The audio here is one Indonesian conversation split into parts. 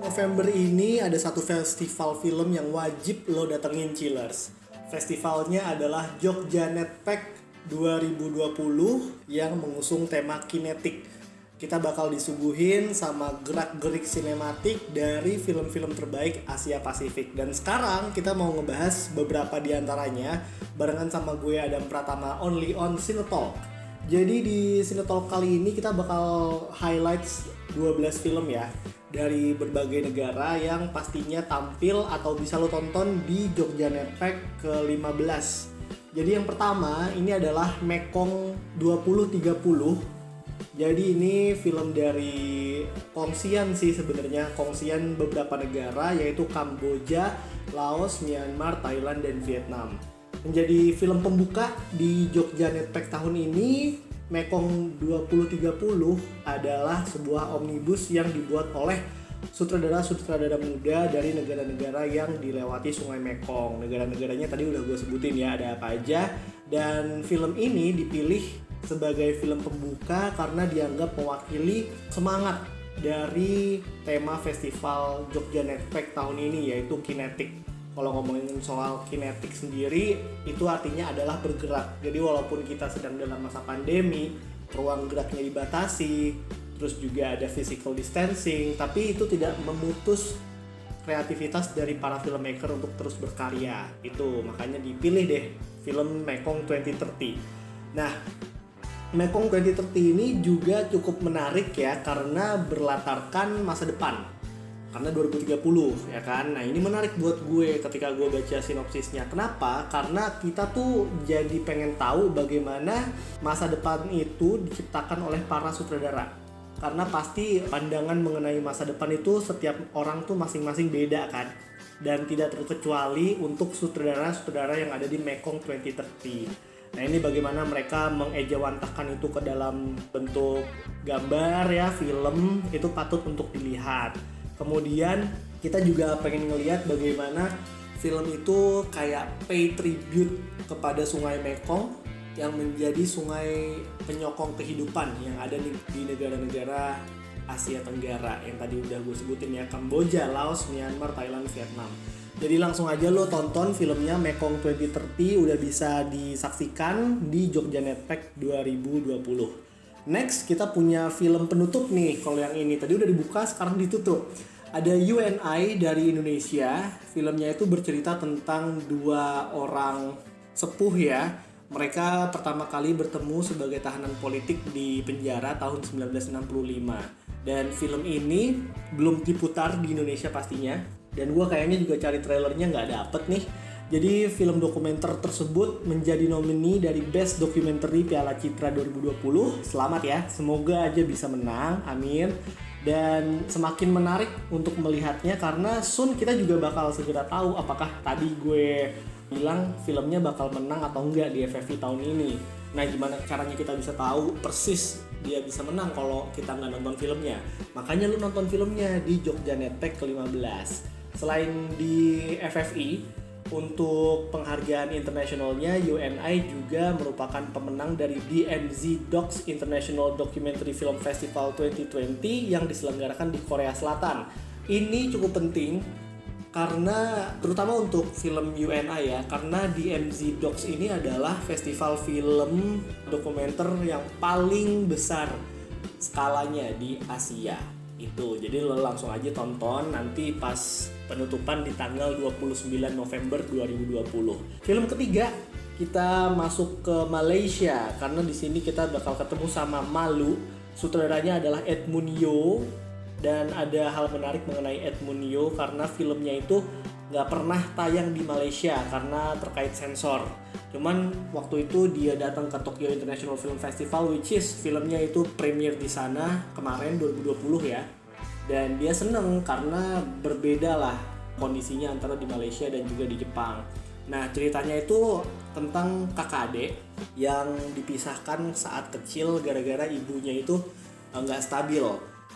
November ini ada satu festival film yang wajib lo datengin Chillers. Festivalnya adalah Jogja Netpack 2020 yang mengusung tema kinetik. Kita bakal disuguhin sama gerak-gerik sinematik dari film-film terbaik Asia Pasifik. Dan sekarang kita mau ngebahas beberapa di antaranya barengan sama gue Adam Pratama only on Cinetalk. Jadi di Cinetalk kali ini kita bakal highlights 12 film ya dari berbagai negara yang pastinya tampil atau bisa lo tonton di Jogja Netpack ke-15 jadi yang pertama ini adalah Mekong 2030. Jadi ini film dari kongsian sih sebenarnya kongsian beberapa negara yaitu Kamboja, Laos, Myanmar, Thailand dan Vietnam. Menjadi film pembuka di Jogja Netpack tahun ini, Mekong 2030 adalah sebuah omnibus yang dibuat oleh sutradara-sutradara muda dari negara-negara yang dilewati Sungai Mekong. Negara-negaranya tadi udah gue sebutin ya ada apa aja. Dan film ini dipilih sebagai film pembuka karena dianggap mewakili semangat dari tema festival Jogja Netpack tahun ini yaitu kinetik. Kalau ngomongin soal kinetik sendiri itu artinya adalah bergerak. Jadi walaupun kita sedang dalam masa pandemi, ruang geraknya dibatasi, terus juga ada physical distancing tapi itu tidak memutus kreativitas dari para filmmaker untuk terus berkarya. Itu makanya dipilih deh film Mekong 2030 nah Mekong 2030 ini juga cukup menarik ya karena berlatarkan masa depan karena 2030 ya kan? Nah ini menarik buat gue ketika gue baca sinopsisnya. Kenapa? Karena kita tuh jadi pengen tahu bagaimana masa depan itu diciptakan oleh para sutradara. Karena pasti pandangan mengenai masa depan itu setiap orang tuh masing-masing beda kan? Dan tidak terkecuali untuk sutradara-sutradara yang ada di Mekong 2030. Nah ini bagaimana mereka mengejawantahkan itu ke dalam bentuk gambar ya film itu patut untuk dilihat. Kemudian kita juga pengen ngelihat bagaimana film itu kayak pay tribute kepada Sungai Mekong yang menjadi sungai penyokong kehidupan yang ada di, negara-negara Asia Tenggara yang tadi udah gue sebutin ya Kamboja, Laos, Myanmar, Thailand, Vietnam. Jadi langsung aja lo tonton filmnya Mekong 2030 udah bisa disaksikan di Jogja Netpack 2020. Next kita punya film penutup nih kalau yang ini. Tadi udah dibuka sekarang ditutup. Ada UNI dari Indonesia. Filmnya itu bercerita tentang dua orang sepuh ya. Mereka pertama kali bertemu sebagai tahanan politik di penjara tahun 1965 dan film ini belum diputar di Indonesia pastinya. Dan gue kayaknya juga cari trailernya nggak dapet nih jadi film dokumenter tersebut menjadi nomini dari Best Documentary Piala Citra 2020 selamat ya semoga aja bisa menang amin dan semakin menarik untuk melihatnya karena soon kita juga bakal segera tahu apakah tadi gue bilang filmnya bakal menang atau enggak di FFV tahun ini. Nah gimana caranya kita bisa tahu persis dia bisa menang kalau kita nggak nonton filmnya. Makanya lu nonton filmnya di Jogja Netpack ke-15. Selain di FFI, untuk penghargaan internasionalnya UNI juga merupakan pemenang dari DMZ Docs International Documentary Film Festival 2020 yang diselenggarakan di Korea Selatan. Ini cukup penting karena terutama untuk film UNI ya karena DMZ Docs ini adalah festival film dokumenter yang paling besar skalanya di Asia itu jadi lo langsung aja tonton nanti pas penutupan di tanggal 29 November 2020 film ketiga kita masuk ke Malaysia karena di sini kita bakal ketemu sama Malu sutradaranya adalah Edmund Yo dan ada hal menarik mengenai Edmund Yo karena filmnya itu nggak pernah tayang di Malaysia karena terkait sensor. Cuman waktu itu dia datang ke Tokyo International Film Festival which is filmnya itu premier di sana kemarin 2020 ya. Dan dia seneng karena berbeda lah kondisinya antara di Malaysia dan juga di Jepang. Nah ceritanya itu tentang kakak adik yang dipisahkan saat kecil gara-gara ibunya itu nggak stabil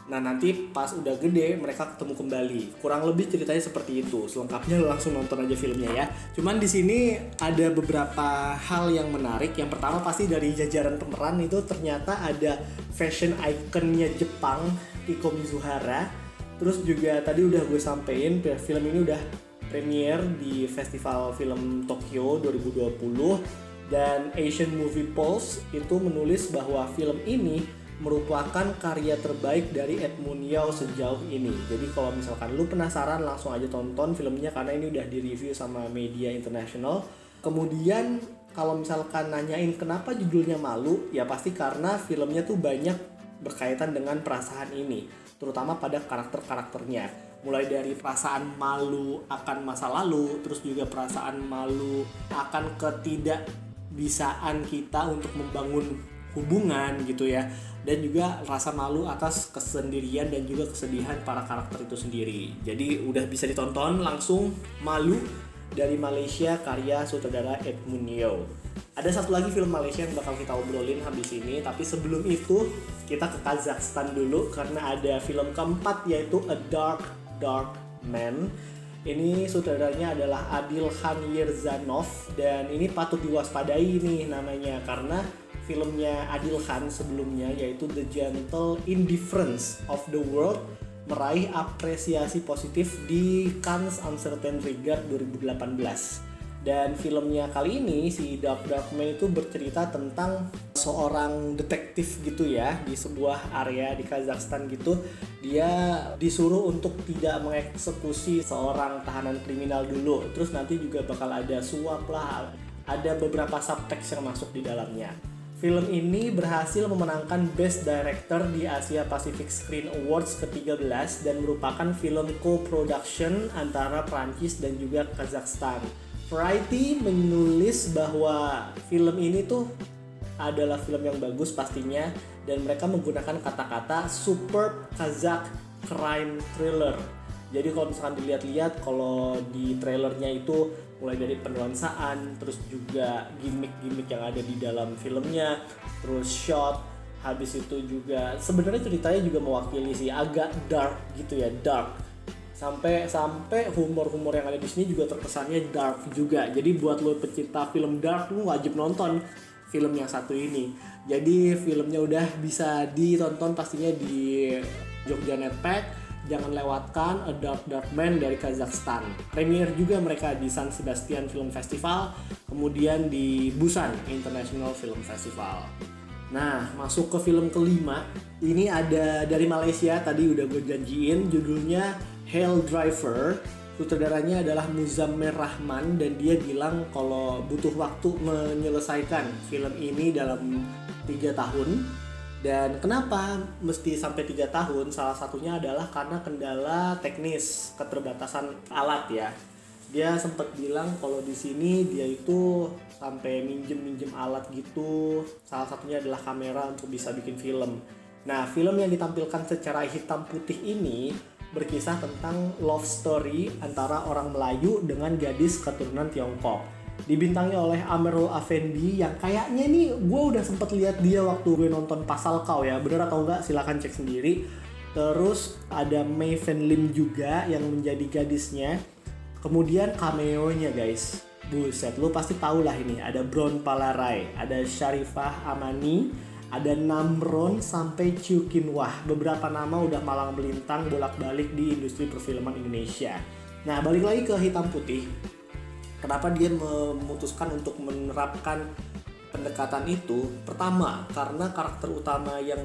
Nah nanti pas udah gede mereka ketemu kembali. Kurang lebih ceritanya seperti itu. Selengkapnya langsung nonton aja filmnya ya. Cuman di sini ada beberapa hal yang menarik. Yang pertama pasti dari jajaran pemeran itu ternyata ada fashion iconnya Jepang, Iko Mizuhara. Terus juga tadi udah gue sampein film ini udah premier di Festival Film Tokyo 2020 dan Asian Movie Pulse itu menulis bahwa film ini merupakan karya terbaik dari Edmund Yao sejauh ini. Jadi kalau misalkan lu penasaran langsung aja tonton filmnya karena ini udah direview sama media internasional. Kemudian kalau misalkan nanyain kenapa judulnya malu, ya pasti karena filmnya tuh banyak berkaitan dengan perasaan ini, terutama pada karakter-karakternya. Mulai dari perasaan malu akan masa lalu, terus juga perasaan malu akan ketidakbisaan kita untuk membangun hubungan gitu ya dan juga rasa malu atas kesendirian dan juga kesedihan para karakter itu sendiri. Jadi udah bisa ditonton langsung Malu dari Malaysia karya sutradara Edmund Yeo. Ada satu lagi film Malaysia yang bakal kita obrolin habis ini, tapi sebelum itu kita ke Kazakhstan dulu karena ada film keempat yaitu A Dark Dark Man. Ini sutradaranya adalah Adil Khan Yerzanov dan ini patut diwaspadai nih namanya karena filmnya Adil Khan sebelumnya yaitu The Gentle Indifference of the World meraih apresiasi positif di Cannes Uncertain Regard 2018 dan filmnya kali ini si Dark Dark Man itu bercerita tentang seorang detektif gitu ya di sebuah area di Kazakhstan gitu. Dia disuruh untuk tidak mengeksekusi seorang tahanan kriminal dulu. Terus nanti juga bakal ada suap lah ada beberapa subtext yang masuk di dalamnya. Film ini berhasil memenangkan Best Director di Asia Pacific Screen Awards ke-13 dan merupakan film co-production antara Prancis dan juga Kazakhstan. Variety menulis bahwa film ini tuh adalah film yang bagus pastinya dan mereka menggunakan kata-kata superb Kazakh crime thriller. Jadi kalau misalkan dilihat-lihat kalau di trailernya itu mulai dari penuansaan terus juga gimmick-gimmick yang ada di dalam filmnya terus shot habis itu juga sebenarnya ceritanya juga mewakili sih agak dark gitu ya dark sampai sampai humor-humor yang ada di sini juga terkesannya dark juga jadi buat lo pecinta film dark lo wajib nonton film yang satu ini jadi filmnya udah bisa ditonton pastinya di Jogja Netpack jangan lewatkan A Dark Dark Man dari Kazakhstan. Premier juga mereka di San Sebastian Film Festival, kemudian di Busan International Film Festival. Nah, masuk ke film kelima. Ini ada dari Malaysia, tadi udah gue janjiin, judulnya Hell Driver. Sutradaranya adalah Muzammir Rahman dan dia bilang kalau butuh waktu menyelesaikan film ini dalam tiga tahun dan kenapa mesti sampai tiga tahun? Salah satunya adalah karena kendala teknis, keterbatasan alat ya. Dia sempat bilang kalau di sini dia itu sampai minjem-minjem alat gitu. Salah satunya adalah kamera untuk bisa bikin film. Nah, film yang ditampilkan secara hitam putih ini berkisah tentang love story antara orang Melayu dengan gadis keturunan Tiongkok. Dibintangi oleh Amerul Afendi yang kayaknya nih gue udah sempet lihat dia waktu gue nonton Pasal Kau ya. Bener atau enggak? Silahkan cek sendiri. Terus ada Mei Fen Lim juga yang menjadi gadisnya. Kemudian cameo-nya guys. Buset lu pasti tau lah ini. Ada Bron Palarai ada Sharifah Amani ada Namron sampai Chiu Wah beberapa nama udah malang melintang bolak-balik di industri perfilman Indonesia nah balik lagi ke hitam putih Kenapa dia memutuskan untuk menerapkan pendekatan itu? Pertama, karena karakter utama yang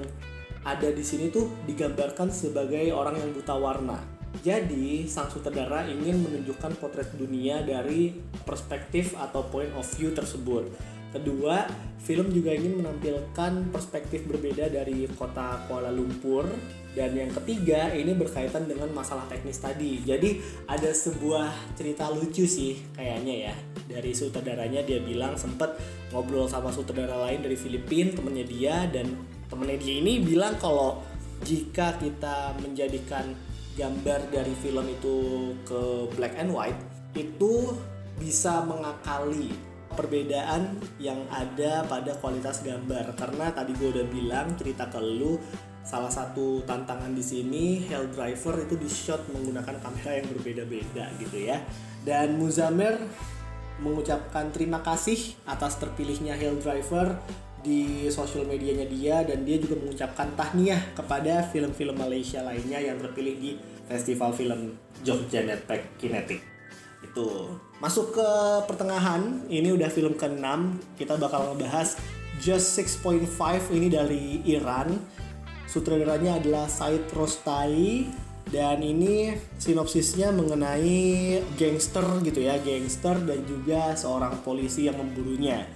ada di sini tuh digambarkan sebagai orang yang buta warna. Jadi, sang sutradara ingin menunjukkan potret dunia dari perspektif atau point of view tersebut. Kedua, film juga ingin menampilkan perspektif berbeda dari kota Kuala Lumpur. Dan yang ketiga ini berkaitan dengan masalah teknis tadi. Jadi ada sebuah cerita lucu sih kayaknya ya. Dari sutradaranya dia bilang sempet ngobrol sama sutradara lain dari Filipina temennya dia. Dan temennya dia ini bilang kalau jika kita menjadikan gambar dari film itu ke black and white itu bisa mengakali perbedaan yang ada pada kualitas gambar. Karena tadi gue udah bilang cerita ke lu salah satu tantangan di sini Hell Driver itu di shot menggunakan kamera yang berbeda-beda gitu ya. Dan Muzamer mengucapkan terima kasih atas terpilihnya Hell Driver di sosial medianya dia dan dia juga mengucapkan tahniah kepada film-film Malaysia lainnya yang terpilih di Festival Film Jogja Netpack Kinetic itu masuk ke pertengahan ini udah film ke-6 kita bakal ngebahas Just 6.5 ini dari Iran. Sutradaranya adalah Said Rostai. Dan ini sinopsisnya mengenai gangster gitu ya gangster dan juga seorang polisi yang memburunya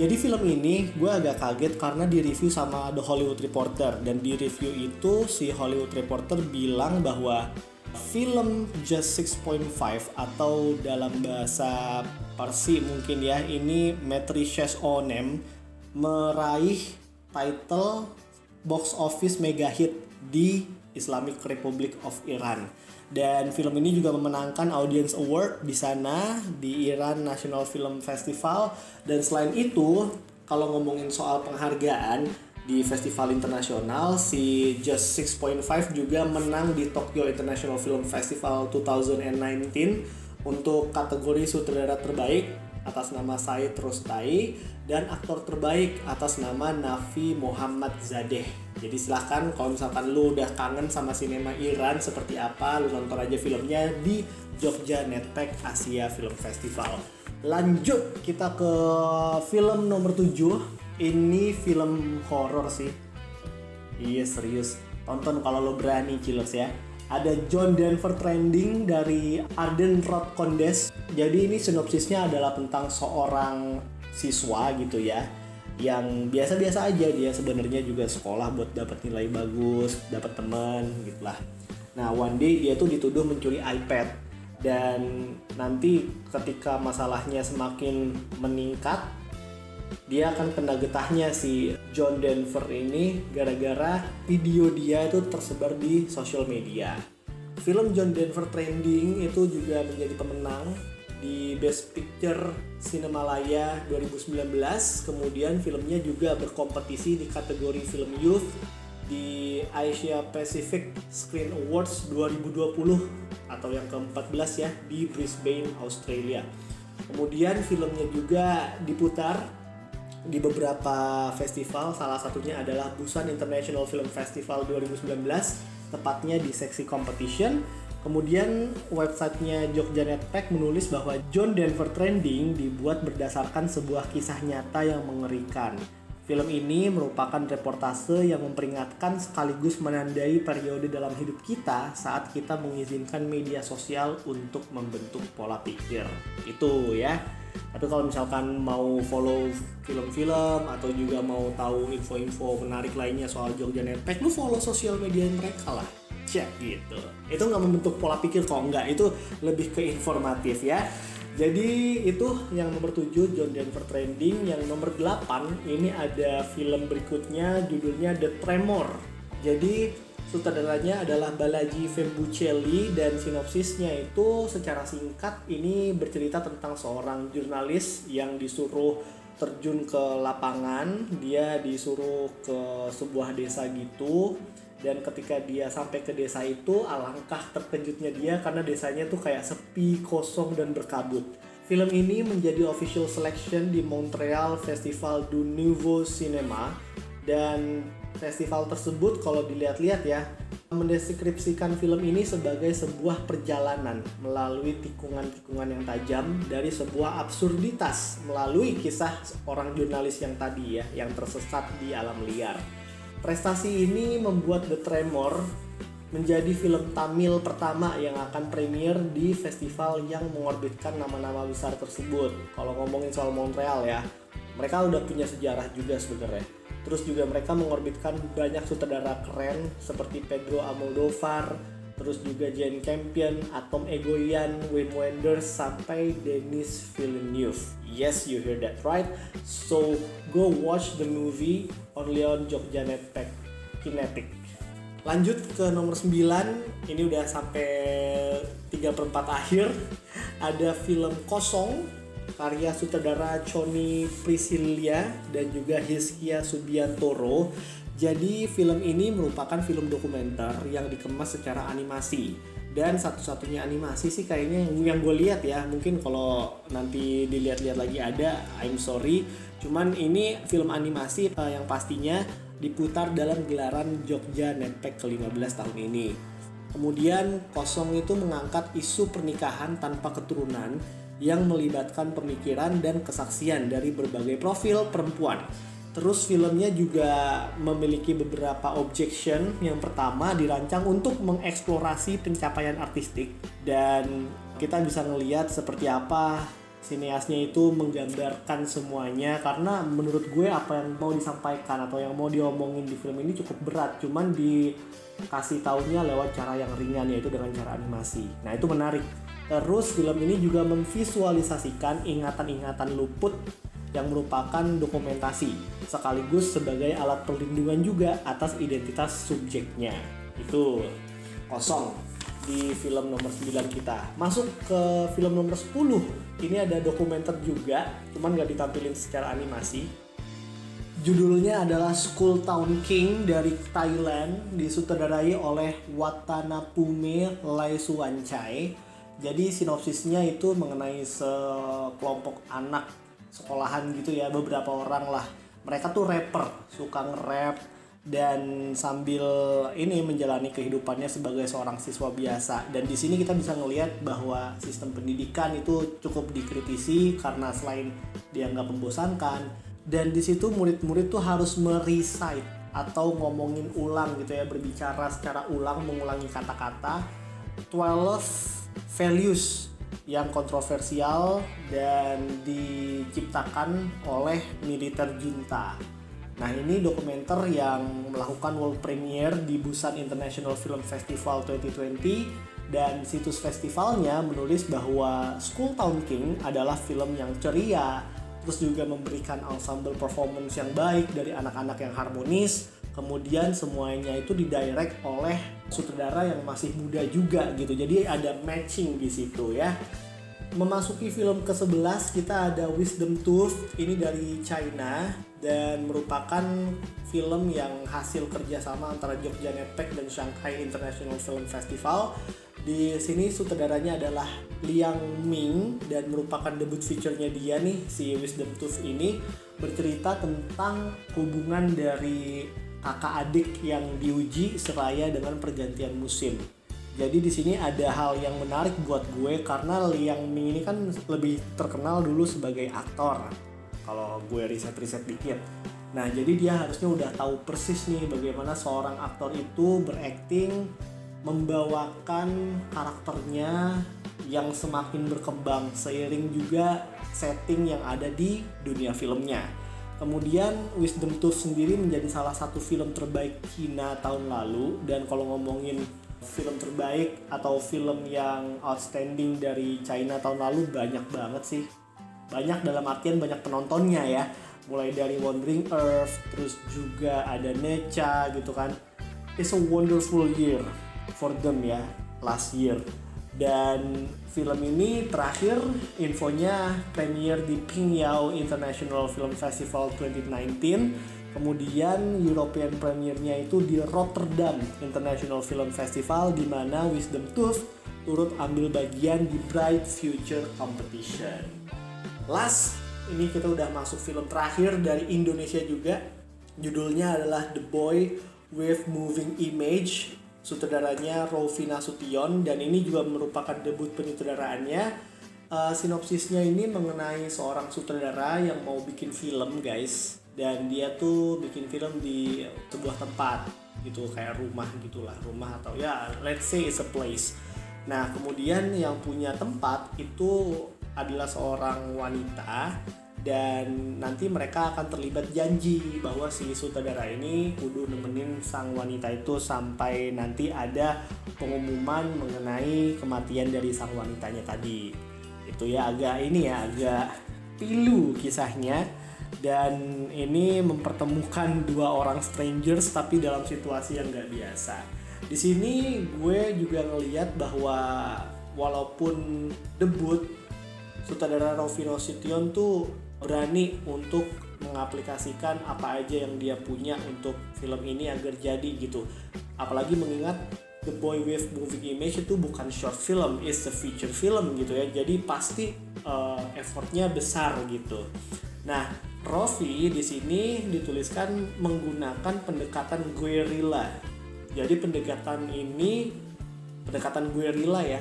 jadi film ini gue agak kaget karena di review sama The Hollywood Reporter. Dan di review itu si Hollywood Reporter bilang bahwa film Just 6.5 atau dalam bahasa Parsi mungkin ya ini Matricious Onem meraih title box office mega hit di Islamic Republic of Iran. Dan film ini juga memenangkan Audience Award di sana di Iran National Film Festival dan selain itu kalau ngomongin soal penghargaan di festival internasional si Just 6.5 juga menang di Tokyo International Film Festival 2019 untuk kategori sutradara terbaik atas nama Said Rostai dan aktor terbaik atas nama Nafi Muhammad Zadeh. Jadi silahkan kalau misalkan lu udah kangen sama sinema Iran seperti apa, lu nonton aja filmnya di Jogja Netpack Asia Film Festival. Lanjut kita ke film nomor 7. Ini film horor sih. Iya serius. Tonton kalau lo berani Chillers ya. Ada John Denver Trending dari Arden Road Condes. Jadi ini sinopsisnya adalah tentang seorang siswa gitu ya yang biasa-biasa aja dia sebenarnya juga sekolah buat dapat nilai bagus, dapat teman gitulah. Nah, one day dia tuh dituduh mencuri iPad dan nanti ketika masalahnya semakin meningkat dia akan kena getahnya si John Denver ini gara-gara video dia itu tersebar di sosial media. Film John Denver trending itu juga menjadi pemenang di Best Picture Cinemalaya 2019 kemudian filmnya juga berkompetisi di kategori film youth di Asia Pacific Screen Awards 2020 atau yang ke-14 ya di Brisbane, Australia. Kemudian filmnya juga diputar di beberapa festival, salah satunya adalah Busan International Film Festival 2019, tepatnya di seksi competition Kemudian websitenya Jogja Netpack menulis bahwa John Denver Trending dibuat berdasarkan sebuah kisah nyata yang mengerikan. Film ini merupakan reportase yang memperingatkan sekaligus menandai periode dalam hidup kita saat kita mengizinkan media sosial untuk membentuk pola pikir. Itu ya. Tapi kalau misalkan mau follow film-film atau juga mau tahu info-info menarik lainnya soal Jogja Netpack, lu follow sosial media mereka lah. Aja gitu. Itu nggak membentuk pola pikir kok nggak. Itu lebih ke informatif ya. Jadi itu yang nomor 7 John Denver Trending. Yang nomor 8 ini ada film berikutnya judulnya The Tremor. Jadi sutradaranya adalah Balaji Fembucelli dan sinopsisnya itu secara singkat ini bercerita tentang seorang jurnalis yang disuruh terjun ke lapangan. Dia disuruh ke sebuah desa gitu. Dan ketika dia sampai ke desa itu alangkah terkejutnya dia karena desanya tuh kayak sepi, kosong dan berkabut. Film ini menjadi official selection di Montreal Festival du Nouveau Cinema dan festival tersebut kalau dilihat-lihat ya mendeskripsikan film ini sebagai sebuah perjalanan melalui tikungan-tikungan yang tajam dari sebuah absurditas melalui kisah orang jurnalis yang tadi ya yang tersesat di alam liar. Prestasi ini membuat The Tremor menjadi film Tamil pertama yang akan premier di festival yang mengorbitkan nama-nama besar tersebut. Kalau ngomongin soal Montreal ya, mereka udah punya sejarah juga sebenarnya. Terus juga mereka mengorbitkan banyak sutradara keren seperti Pedro Almodovar, terus juga Jane Campion, Atom Egoyan, Wim Wenders, sampai Denis Villeneuve. Yes, you hear that right. So go watch the movie on Jogja Netpack Kinetic. Lanjut ke nomor 9, ini udah sampai 3 per 4 akhir. Ada film Kosong karya sutradara Choni Priscilia dan juga Hiskia Subiantoro. Jadi film ini merupakan film dokumenter yang dikemas secara animasi. Dan satu-satunya animasi sih kayaknya yang, gue lihat ya. Mungkin kalau nanti dilihat-lihat lagi ada I'm sorry. Cuman ini film animasi uh, yang pastinya diputar dalam gelaran Jogja Netpack ke-15 tahun ini. Kemudian Kosong itu mengangkat isu pernikahan tanpa keturunan yang melibatkan pemikiran dan kesaksian dari berbagai profil perempuan. Terus filmnya juga memiliki beberapa objection. Yang pertama dirancang untuk mengeksplorasi pencapaian artistik. Dan kita bisa ngelihat seperti apa sineasnya itu menggambarkan semuanya. Karena menurut gue apa yang mau disampaikan atau yang mau diomongin di film ini cukup berat. Cuman dikasih taunya lewat cara yang ringan yaitu dengan cara animasi. Nah itu menarik terus film ini juga memvisualisasikan ingatan-ingatan luput yang merupakan dokumentasi sekaligus sebagai alat perlindungan juga atas identitas subjeknya. Itu kosong di film nomor 9 kita. Masuk ke film nomor 10. Ini ada dokumenter juga, cuman gak ditampilin secara animasi. Judulnya adalah School Town King dari Thailand, disutradarai oleh Watanapume Laisuancai. Jadi sinopsisnya itu mengenai sekelompok anak sekolahan gitu ya beberapa orang lah. Mereka tuh rapper suka nge-rap dan sambil ini menjalani kehidupannya sebagai seorang siswa biasa. Dan di sini kita bisa ngelihat bahwa sistem pendidikan itu cukup dikritisi karena selain dianggap membosankan dan di situ murid-murid tuh harus merecite atau ngomongin ulang gitu ya berbicara secara ulang mengulangi kata-kata. 12 values yang kontroversial dan diciptakan oleh militer junta. Nah ini dokumenter yang melakukan world premiere di Busan International Film Festival 2020 dan situs festivalnya menulis bahwa School Town King adalah film yang ceria, terus juga memberikan ensemble performance yang baik dari anak-anak yang harmonis, kemudian semuanya itu didirect oleh sutradara yang masih muda juga gitu. Jadi ada matching di situ ya. Memasuki film ke-11 kita ada Wisdom Tooth ini dari China dan merupakan film yang hasil kerjasama antara Jogja Netpack dan Shanghai International Film Festival. Di sini sutradaranya adalah Liang Ming dan merupakan debut feature-nya dia nih si Wisdom Tooth ini bercerita tentang hubungan dari kakak adik yang diuji seraya dengan pergantian musim. Jadi di sini ada hal yang menarik buat gue karena Liang Ming ini kan lebih terkenal dulu sebagai aktor. Kalau gue riset-riset dikit. Nah, jadi dia harusnya udah tahu persis nih bagaimana seorang aktor itu berakting membawakan karakternya yang semakin berkembang seiring juga setting yang ada di dunia filmnya. Kemudian Wisdom Tooth sendiri menjadi salah satu film terbaik Cina tahun lalu dan kalau ngomongin film terbaik atau film yang outstanding dari China tahun lalu banyak banget sih. Banyak dalam artian banyak penontonnya ya. Mulai dari Wandering Earth, terus juga ada Necha gitu kan. It's a wonderful year for them ya, last year dan film ini terakhir infonya premier di Pingyao International Film Festival 2019 kemudian European premiernya itu di Rotterdam International Film Festival di mana Wisdom Tooth turut ambil bagian di Bright Future Competition. Last ini kita udah masuk film terakhir dari Indonesia juga. Judulnya adalah The Boy with Moving Image sutradaranya Rovina Sution dan ini juga merupakan debut penyutradaraannya. Uh, sinopsisnya ini mengenai seorang sutradara yang mau bikin film guys dan dia tuh bikin film di sebuah tempat gitu kayak rumah gitulah rumah atau ya let's say it's a place. Nah kemudian yang punya tempat itu adalah seorang wanita dan nanti mereka akan terlibat janji bahwa si sutradara ini kudu nemenin sang wanita itu sampai nanti ada pengumuman mengenai kematian dari sang wanitanya tadi. Itu ya agak ini ya agak pilu kisahnya. Dan ini mempertemukan dua orang strangers tapi dalam situasi yang gak biasa. Di sini gue juga ngeliat bahwa walaupun debut sutradara Rovi Nasution tuh berani untuk mengaplikasikan apa aja yang dia punya untuk film ini agar jadi gitu apalagi mengingat The Boy with Moving Image itu bukan short film, it's a feature film gitu ya. Jadi pasti uh, effortnya besar gitu. Nah, Rofi di sini dituliskan menggunakan pendekatan guerrilla. Jadi pendekatan ini pendekatan guerrilla ya.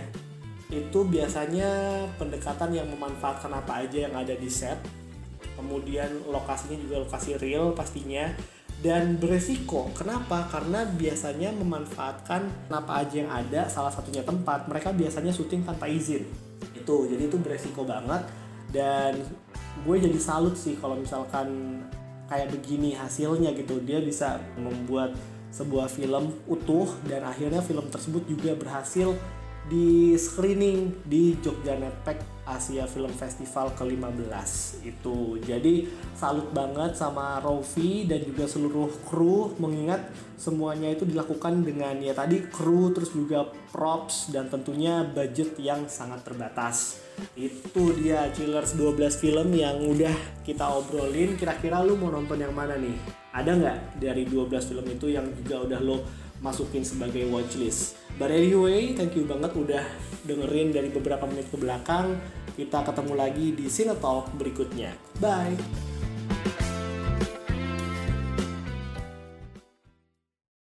Itu biasanya pendekatan yang memanfaatkan apa aja yang ada di set. Kemudian lokasinya juga lokasi real pastinya dan beresiko. Kenapa? Karena biasanya memanfaatkan apa aja yang ada, salah satunya tempat, mereka biasanya syuting tanpa izin. Itu, jadi itu beresiko banget dan gue jadi salut sih kalau misalkan kayak begini hasilnya gitu. Dia bisa membuat sebuah film utuh dan akhirnya film tersebut juga berhasil di screening di Jogja Netpack Asia Film Festival ke-15 itu. Jadi salut banget sama Rofi dan juga seluruh kru mengingat semuanya itu dilakukan dengan ya tadi kru terus juga props dan tentunya budget yang sangat terbatas. Itu dia Killers 12 film yang udah kita obrolin. Kira-kira lu mau nonton yang mana nih? Ada nggak dari 12 film itu yang juga udah lo masukin sebagai watchlist. But anyway, thank you banget udah dengerin dari beberapa menit ke belakang. Kita ketemu lagi di Cinetalk berikutnya. Bye!